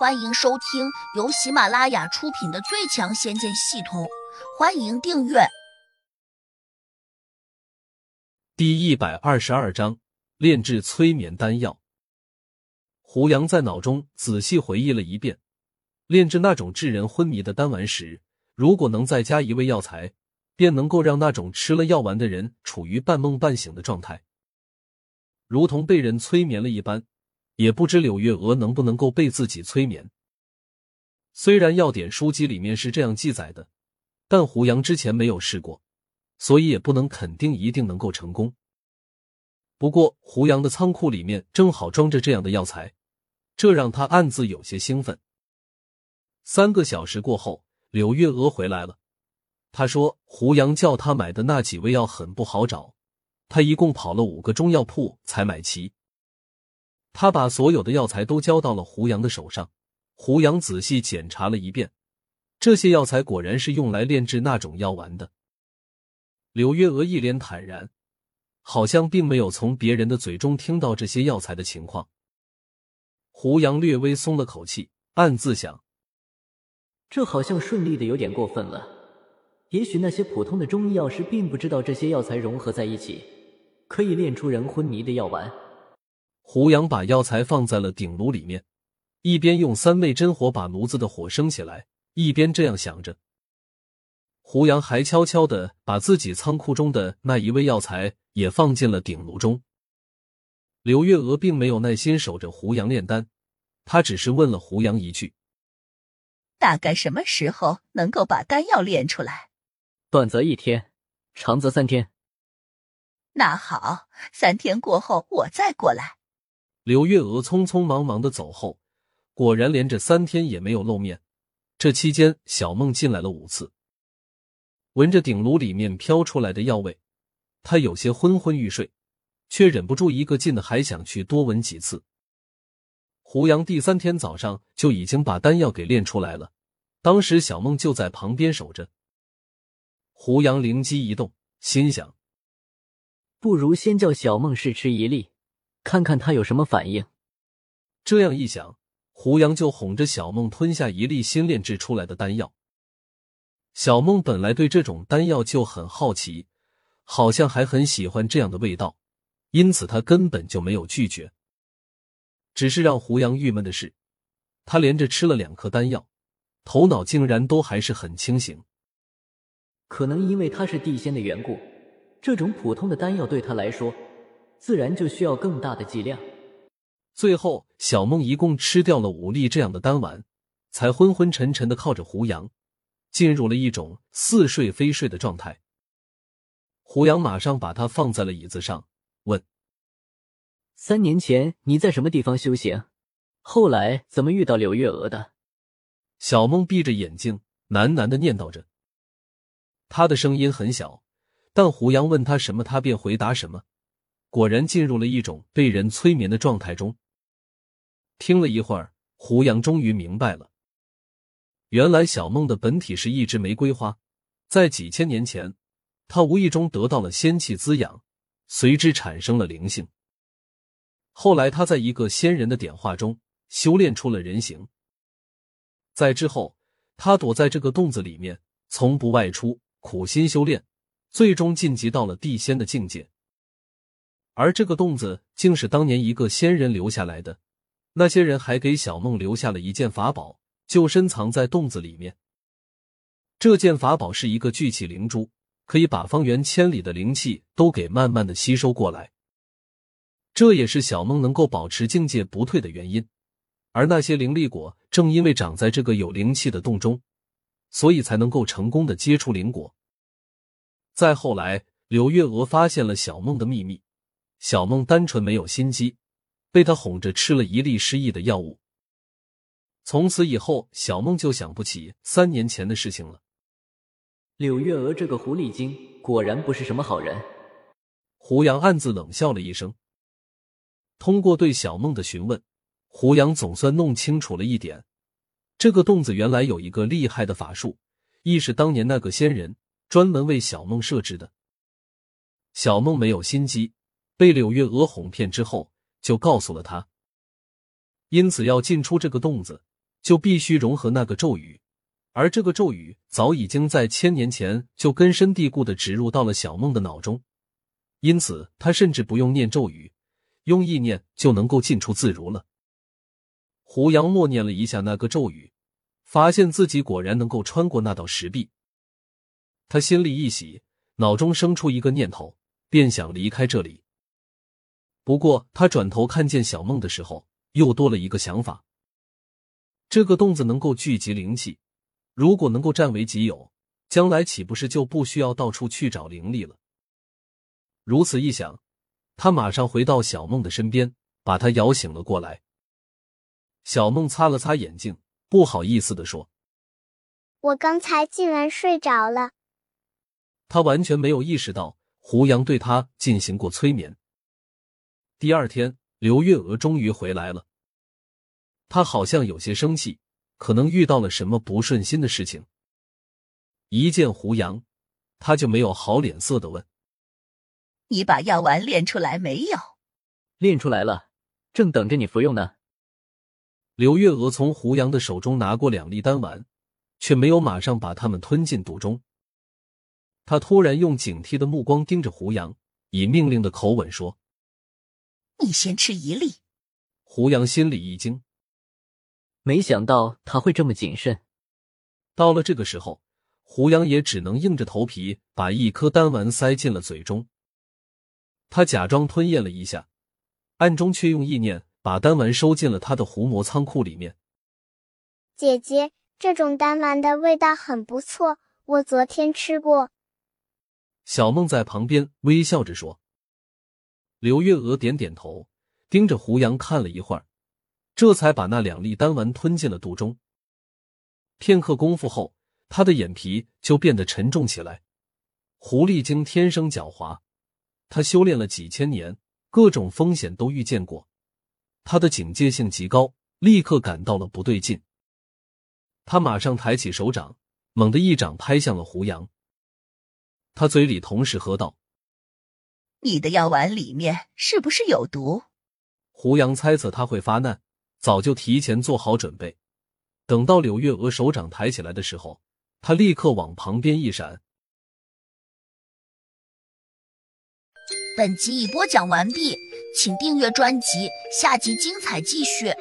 欢迎收听由喜马拉雅出品的《最强仙剑系统》，欢迎订阅。第一百二十二章炼制催眠丹药。胡杨在脑中仔细回忆了一遍，炼制那种致人昏迷的丹丸时，如果能再加一味药材，便能够让那种吃了药丸的人处于半梦半醒的状态，如同被人催眠了一般。也不知柳月娥能不能够被自己催眠。虽然药典书籍里面是这样记载的，但胡杨之前没有试过，所以也不能肯定一定能够成功。不过胡杨的仓库里面正好装着这样的药材，这让他暗自有些兴奋。三个小时过后，柳月娥回来了。他说：“胡杨叫他买的那几味药很不好找，他一共跑了五个中药铺才买齐。”他把所有的药材都交到了胡杨的手上，胡杨仔细检查了一遍，这些药材果然是用来炼制那种药丸的。柳月娥一脸坦然，好像并没有从别人的嘴中听到这些药材的情况。胡杨略微松了口气，暗自想：这好像顺利的有点过分了。也许那些普通的中医药师并不知道这些药材融合在一起，可以炼出人昏迷的药丸。胡杨把药材放在了鼎炉里面，一边用三昧真火把炉子的火升起来，一边这样想着。胡杨还悄悄的把自己仓库中的那一味药材也放进了鼎炉中。刘月娥并没有耐心守着胡杨炼丹，她只是问了胡杨一句：“大概什么时候能够把丹药炼出来？”“短则一天，长则三天。”“那好，三天过后我再过来。”刘月娥匆匆忙忙的走后，果然连着三天也没有露面。这期间，小梦进来了五次，闻着鼎炉里面飘出来的药味，她有些昏昏欲睡，却忍不住一个劲的还想去多闻几次。胡杨第三天早上就已经把丹药给炼出来了，当时小梦就在旁边守着。胡杨灵机一动，心想：不如先叫小梦试吃一粒。看看他有什么反应。这样一想，胡杨就哄着小梦吞下一粒新炼制出来的丹药。小梦本来对这种丹药就很好奇，好像还很喜欢这样的味道，因此他根本就没有拒绝。只是让胡杨郁闷的是，他连着吃了两颗丹药，头脑竟然都还是很清醒。可能因为他是地仙的缘故，这种普通的丹药对他来说。自然就需要更大的剂量。最后，小梦一共吃掉了五粒这样的丹丸，才昏昏沉沉的靠着胡杨，进入了一种似睡非睡的状态。胡杨马上把他放在了椅子上，问：“三年前你在什么地方修行？后来怎么遇到柳月娥的？”小梦闭着眼睛喃喃的念叨着，他的声音很小，但胡杨问他什么，他便回答什么。果然进入了一种被人催眠的状态中。听了一会儿，胡杨终于明白了，原来小梦的本体是一枝玫瑰花，在几千年前，他无意中得到了仙气滋养，随之产生了灵性。后来，他在一个仙人的点化中修炼出了人形。在之后，他躲在这个洞子里面，从不外出，苦心修炼，最终晋级到了地仙的境界。而这个洞子竟是当年一个仙人留下来的，那些人还给小梦留下了一件法宝，就深藏在洞子里面。这件法宝是一个聚气灵珠，可以把方圆千里的灵气都给慢慢的吸收过来。这也是小梦能够保持境界不退的原因。而那些灵力果正因为长在这个有灵气的洞中，所以才能够成功的接触灵果。再后来，柳月娥发现了小梦的秘密。小梦单纯没有心机，被他哄着吃了一粒失忆的药物。从此以后，小梦就想不起三年前的事情了。柳月娥这个狐狸精果然不是什么好人。胡杨暗自冷笑了一声。通过对小梦的询问，胡杨总算弄清楚了一点：这个洞子原来有一个厉害的法术，亦是当年那个仙人专门为小梦设置的。小梦没有心机。被柳月娥哄骗之后，就告诉了他，因此要进出这个洞子，就必须融合那个咒语，而这个咒语早已经在千年前就根深蒂固的植入到了小梦的脑中，因此他甚至不用念咒语，用意念就能够进出自如了。胡杨默念了一下那个咒语，发现自己果然能够穿过那道石壁，他心里一喜，脑中生出一个念头，便想离开这里。不过他转头看见小梦的时候，又多了一个想法。这个洞子能够聚集灵气，如果能够占为己有，将来岂不是就不需要到处去找灵力了？如此一想，他马上回到小梦的身边，把她摇醒了过来。小梦擦了擦眼睛，不好意思的说：“我刚才竟然睡着了。”他完全没有意识到胡杨对他进行过催眠。第二天，刘月娥终于回来了。她好像有些生气，可能遇到了什么不顺心的事情。一见胡杨，他就没有好脸色的问：“你把药丸炼出来没有？”“炼出来了，正等着你服用呢。”刘月娥从胡杨的手中拿过两粒丹丸，却没有马上把它们吞进肚中。他突然用警惕的目光盯着胡杨，以命令的口吻说：“你先吃一粒。”胡杨心里一惊。没想到他会这么谨慎。到了这个时候，胡杨也只能硬着头皮把一颗丹丸塞进了嘴中。他假装吞咽了一下，暗中却用意念把丹丸收进了他的狐魔仓库里面。姐姐，这种丹丸的味道很不错，我昨天吃过。小梦在旁边微笑着说。刘月娥点点头，盯着胡杨看了一会儿。这才把那两粒丹丸吞进了肚中。片刻功夫后，他的眼皮就变得沉重起来。狐狸精天生狡猾，他修炼了几千年，各种风险都遇见过，他的警戒性极高，立刻感到了不对劲。他马上抬起手掌，猛地一掌拍向了胡杨。他嘴里同时喝道：“你的药丸里面是不是有毒？”胡杨猜测他会发难。早就提前做好准备，等到柳月娥手掌抬起来的时候，他立刻往旁边一闪。本集已播讲完毕，请订阅专辑，下集精彩继续。